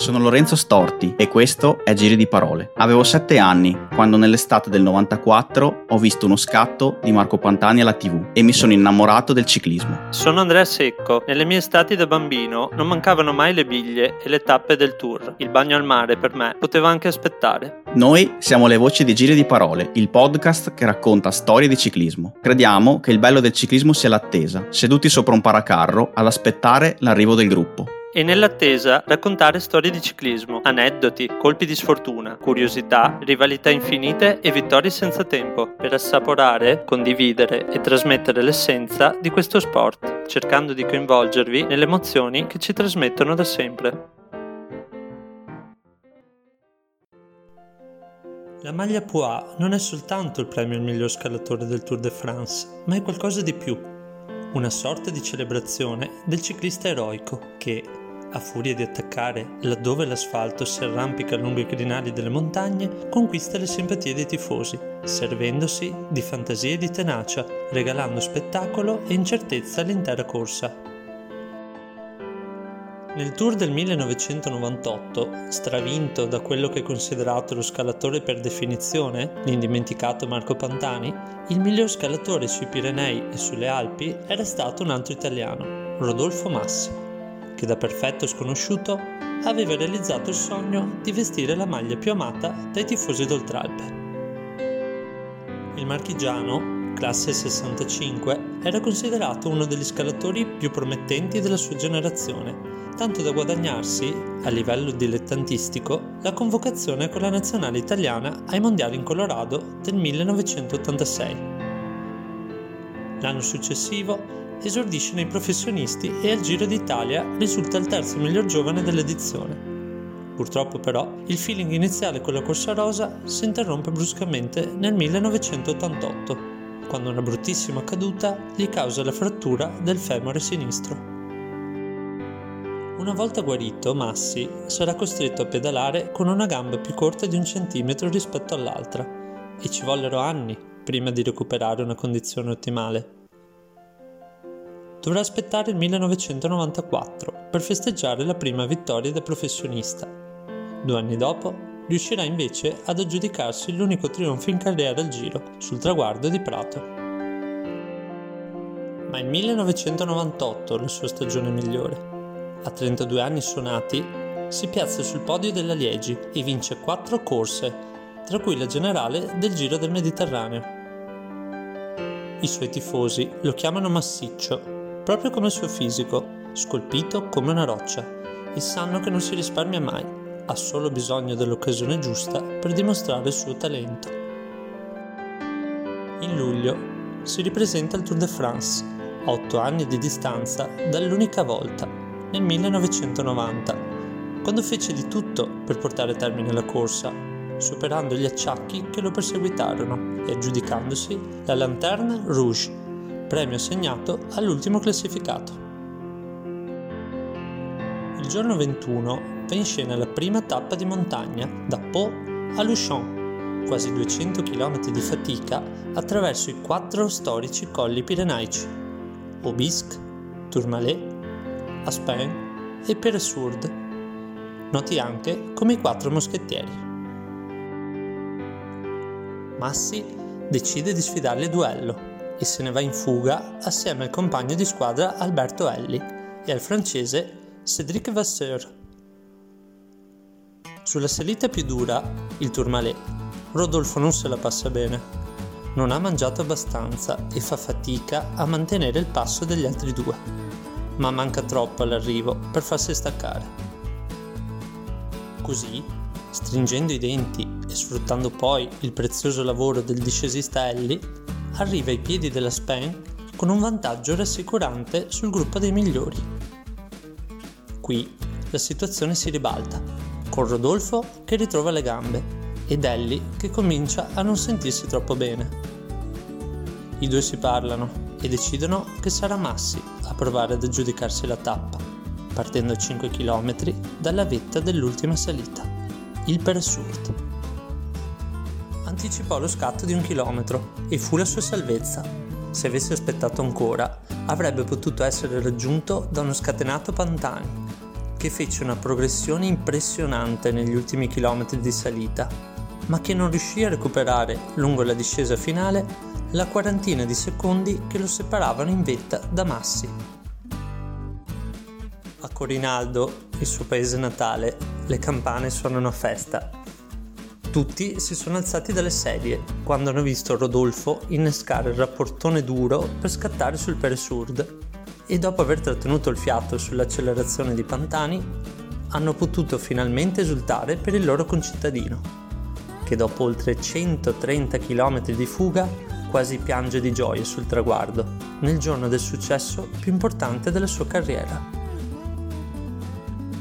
sono Lorenzo Storti e questo è Giri di Parole. Avevo 7 anni quando nell'estate del 94 ho visto uno scatto di Marco Pantani alla TV e mi sono innamorato del ciclismo. Sono Andrea Secco. Nelle mie estati da bambino non mancavano mai le biglie e le tappe del tour. Il bagno al mare per me poteva anche aspettare. Noi siamo le voci di Giri di Parole, il podcast che racconta storie di ciclismo. Crediamo che il bello del ciclismo sia l'attesa, seduti sopra un paracarro ad aspettare l'arrivo del gruppo e nell'attesa raccontare storie di ciclismo, aneddoti, colpi di sfortuna, curiosità, rivalità infinite e vittorie senza tempo, per assaporare, condividere e trasmettere l'essenza di questo sport, cercando di coinvolgervi nelle emozioni che ci trasmettono da sempre. La maglia Poix non è soltanto il premio al miglior scalatore del Tour de France, ma è qualcosa di più una sorta di celebrazione del ciclista eroico che, a furia di attaccare laddove l'asfalto si arrampica lungo i crinali delle montagne, conquista le simpatie dei tifosi, servendosi di fantasia e di tenacia, regalando spettacolo e incertezza all'intera corsa. Nel tour del 1998, stravinto da quello che è considerato lo scalatore per definizione, l'indimenticato Marco Pantani, il miglior scalatore sui Pirenei e sulle Alpi era stato un altro italiano, Rodolfo Massi che da perfetto sconosciuto aveva realizzato il sogno di vestire la maglia più amata dai tifosi d'Oltralpe. Il marchigiano, classe 65, era considerato uno degli scalatori più promettenti della sua generazione, tanto da guadagnarsi, a livello dilettantistico, la convocazione con la nazionale italiana ai mondiali in Colorado del 1986. L'anno successivo esordisce nei professionisti e al Giro d'Italia risulta il terzo miglior giovane dell'edizione. Purtroppo però il feeling iniziale con la Corsa Rosa si interrompe bruscamente nel 1988, quando una bruttissima caduta gli causa la frattura del femore sinistro. Una volta guarito, Massi sarà costretto a pedalare con una gamba più corta di un centimetro rispetto all'altra e ci vollero anni prima di recuperare una condizione ottimale dovrà aspettare il 1994 per festeggiare la prima vittoria da professionista. Due anni dopo riuscirà invece ad aggiudicarsi l'unico trionfo in carriera al Giro sul traguardo di Prato. Ma il 1998 è la sua stagione migliore. A 32 anni suonati si piazza sul podio della Liegi e vince quattro corse, tra cui la generale del Giro del Mediterraneo. I suoi tifosi lo chiamano massiccio proprio come il suo fisico, scolpito come una roccia, e sanno che non si risparmia mai, ha solo bisogno dell'occasione giusta per dimostrare il suo talento. In luglio si ripresenta il Tour de France, a otto anni di distanza dall'unica volta, nel 1990, quando fece di tutto per portare a termine la corsa, superando gli acciacchi che lo perseguitarono e aggiudicandosi la Lanterne Rouge premio assegnato all'ultimo classificato. Il giorno 21 va in scena la prima tappa di montagna da Pau a Luchon, quasi 200 km di fatica attraverso i quattro storici colli pirenaici, Aubisque, Tourmalet, Aspin e Peressourde, noti anche come i quattro moschettieri. Massi decide di sfidarli a duello e se ne va in fuga assieme al compagno di squadra Alberto Elli e al francese Cédric Vasseur. Sulla salita più dura, il Tourmalet, Rodolfo non se la passa bene. Non ha mangiato abbastanza e fa fatica a mantenere il passo degli altri due, ma manca troppo all'arrivo per farsi staccare. Così, stringendo i denti e sfruttando poi il prezioso lavoro del discesista Ellie, arriva ai piedi della Spen con un vantaggio rassicurante sul gruppo dei migliori. Qui la situazione si ribalta, con Rodolfo che ritrova le gambe ed Ellie che comincia a non sentirsi troppo bene. I due si parlano e decidono che sarà Massi a provare ad aggiudicarsi la tappa, partendo a 5 km dalla vetta dell'ultima salita, il Peresurt anticipò lo scatto di un chilometro e fu la sua salvezza. Se avesse aspettato ancora, avrebbe potuto essere raggiunto da uno scatenato Pantani. Che fece una progressione impressionante negli ultimi chilometri di salita, ma che non riuscì a recuperare lungo la discesa finale la quarantina di secondi che lo separavano in vetta da Massi. A Corinaldo, il suo paese natale, le campane suonano a festa tutti si sono alzati dalle sedie quando hanno visto Rodolfo innescare il rapportone duro per scattare sul Peresurde e dopo aver trattenuto il fiato sull'accelerazione di Pantani hanno potuto finalmente esultare per il loro concittadino, che dopo oltre 130 km di fuga quasi piange di gioia sul traguardo, nel giorno del successo più importante della sua carriera.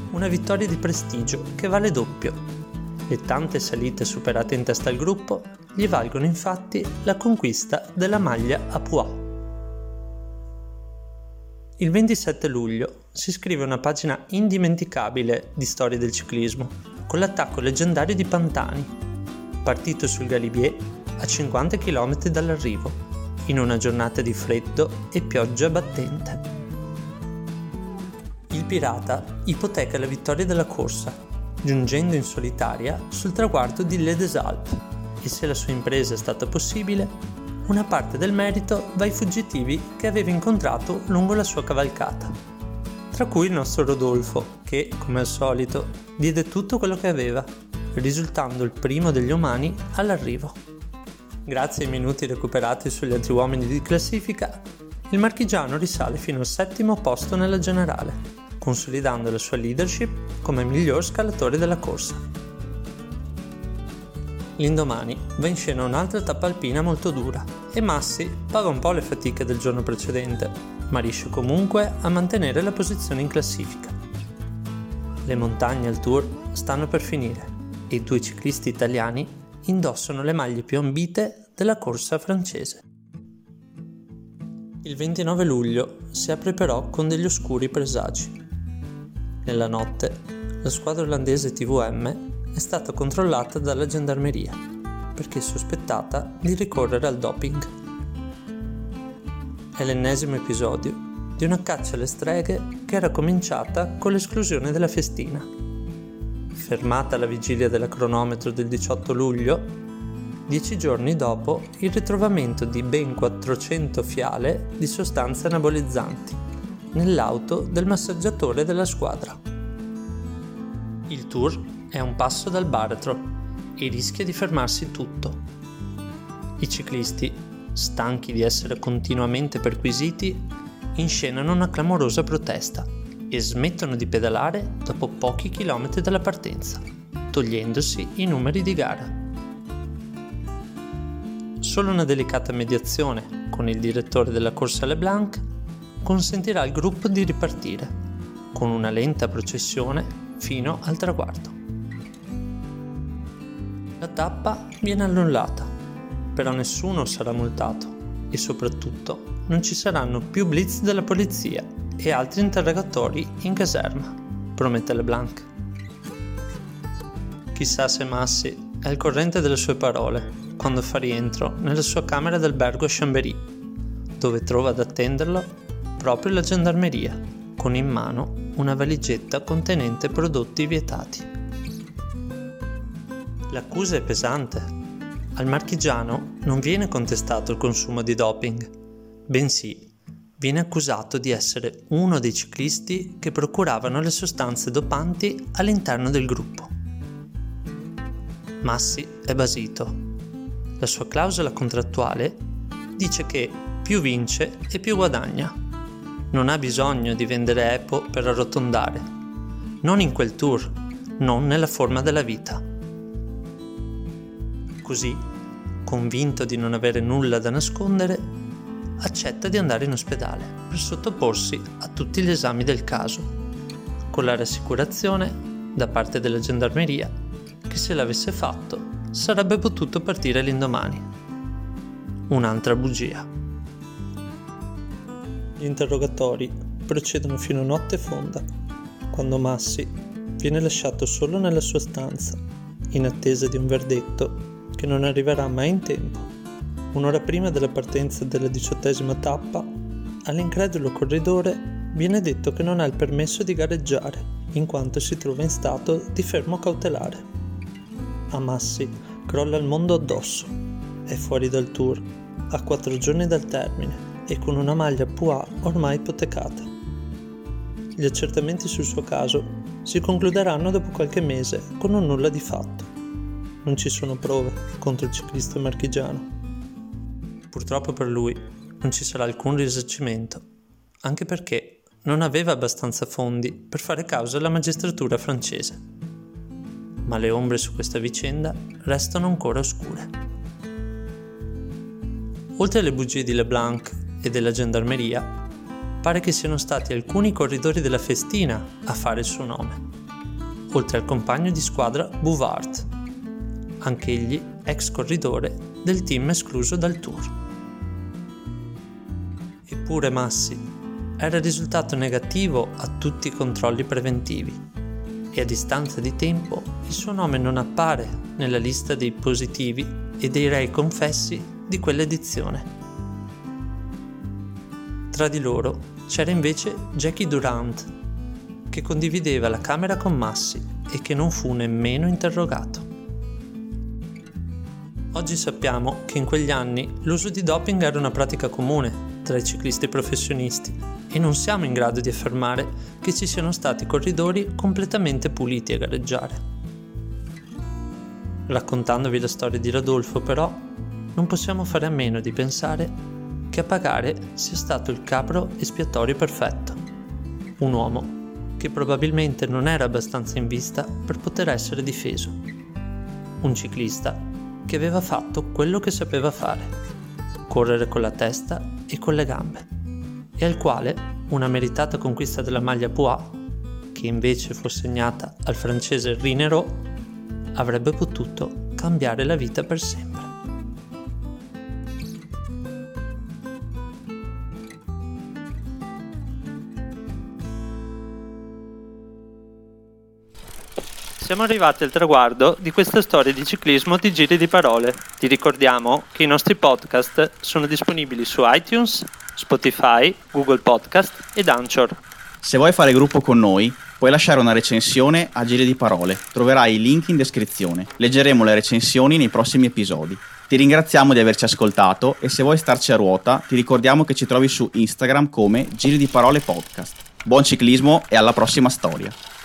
Una vittoria di prestigio che vale doppio le tante salite superate in testa al gruppo gli valgono infatti la conquista della maglia a Poix. Il 27 luglio si scrive una pagina indimenticabile di storia del ciclismo, con l'attacco leggendario di Pantani, partito sul Galibier a 50 km dall'arrivo, in una giornata di freddo e pioggia battente. Il pirata ipoteca la vittoria della corsa giungendo in solitaria sul traguardo di Le des Alpes e se la sua impresa è stata possibile, una parte del merito va ai fuggitivi che aveva incontrato lungo la sua cavalcata, tra cui il nostro Rodolfo, che, come al solito, diede tutto quello che aveva, risultando il primo degli umani all'arrivo. Grazie ai minuti recuperati sugli altri uomini di classifica, il marchigiano risale fino al settimo posto nella generale consolidando la sua leadership come miglior scalatore della corsa. L'indomani va in scena un'altra tappa alpina molto dura e Massi paga un po' le fatiche del giorno precedente, ma riesce comunque a mantenere la posizione in classifica. Le montagne al Tour stanno per finire e i due ciclisti italiani indossano le maglie più ambite della corsa francese. Il 29 luglio si apre però con degli oscuri presagi. Nella notte, la squadra olandese TVM è stata controllata dalla gendarmeria perché sospettata di ricorrere al doping. È l'ennesimo episodio di una caccia alle streghe che era cominciata con l'esclusione della festina. Fermata alla vigilia del cronometro del 18 luglio, dieci giorni dopo il ritrovamento di ben 400 fiale di sostanze anabolizzanti nell'auto del massaggiatore della squadra. Il tour è un passo dal baratro e rischia di fermarsi tutto. I ciclisti, stanchi di essere continuamente perquisiti, inscenano una clamorosa protesta e smettono di pedalare dopo pochi chilometri dalla partenza, togliendosi i numeri di gara. Solo una delicata mediazione con il direttore della corsa Leblanc consentirà al gruppo di ripartire, con una lenta processione fino al traguardo. La tappa viene annullata, però nessuno sarà multato e soprattutto non ci saranno più blitz della polizia e altri interrogatori in caserma, promette Leblanc. Chissà se Massi è al corrente delle sue parole quando fa rientro nella sua camera d'albergo a Chambéry, dove trova ad attenderlo proprio la gendarmeria, con in mano una valigetta contenente prodotti vietati. L'accusa è pesante. Al marchigiano non viene contestato il consumo di doping, bensì viene accusato di essere uno dei ciclisti che procuravano le sostanze dopanti all'interno del gruppo. Massi è basito. La sua clausola contrattuale dice che più vince e più guadagna non ha bisogno di vendere Apple per arrotondare. Non in quel tour, non nella forma della vita. Così, convinto di non avere nulla da nascondere, accetta di andare in ospedale per sottoporsi a tutti gli esami del caso, con la rassicurazione da parte della gendarmeria che se l'avesse fatto sarebbe potuto partire l'indomani. Un'altra bugia. Gli interrogatori procedono fino a notte fonda, quando Massi viene lasciato solo nella sua stanza, in attesa di un verdetto che non arriverà mai in tempo. Un'ora prima della partenza della diciottesima tappa, all'incredulo corridore viene detto che non ha il permesso di gareggiare in quanto si trova in stato di fermo cautelare. A Massi crolla il mondo addosso, è fuori dal tour, a quattro giorni dal termine e con una maglia Pua ormai ipotecata. Gli accertamenti sul suo caso si concluderanno dopo qualche mese con un nulla di fatto. Non ci sono prove contro il ciclista marchigiano. Purtroppo per lui non ci sarà alcun risarcimento, anche perché non aveva abbastanza fondi per fare causa alla magistratura francese. Ma le ombre su questa vicenda restano ancora oscure. Oltre alle bugie di Leblanc e della gendarmeria, pare che siano stati alcuni corridori della festina a fare il suo nome, oltre al compagno di squadra Bouvard, anch'egli ex corridore del team escluso dal tour. Eppure Massi era risultato negativo a tutti i controlli preventivi e a distanza di tempo il suo nome non appare nella lista dei positivi e dei rei confessi di quell'edizione. Tra di loro c'era invece Jackie Durant, che condivideva la camera con Massi e che non fu nemmeno interrogato. Oggi sappiamo che in quegli anni l'uso di doping era una pratica comune tra i ciclisti professionisti e non siamo in grado di affermare che ci siano stati corridori completamente puliti a gareggiare. Raccontandovi la storia di Radolfo però, non possiamo fare a meno di pensare che a pagare sia stato il capro espiatorio perfetto. Un uomo che probabilmente non era abbastanza in vista per poter essere difeso. Un ciclista che aveva fatto quello che sapeva fare, correre con la testa e con le gambe, e al quale una meritata conquista della maglia Poix, che invece fu segnata al francese Rinero, avrebbe potuto cambiare la vita per sempre. Siamo arrivati al traguardo di questa storia di ciclismo di giri di parole. Ti ricordiamo che i nostri podcast sono disponibili su iTunes, Spotify, Google Podcast ed Anchor. Se vuoi fare gruppo con noi, puoi lasciare una recensione a Giri di Parole. Troverai i link in descrizione. Leggeremo le recensioni nei prossimi episodi. Ti ringraziamo di averci ascoltato e se vuoi starci a ruota, ti ricordiamo che ci trovi su Instagram come Giri di Parole Podcast. Buon ciclismo e alla prossima storia.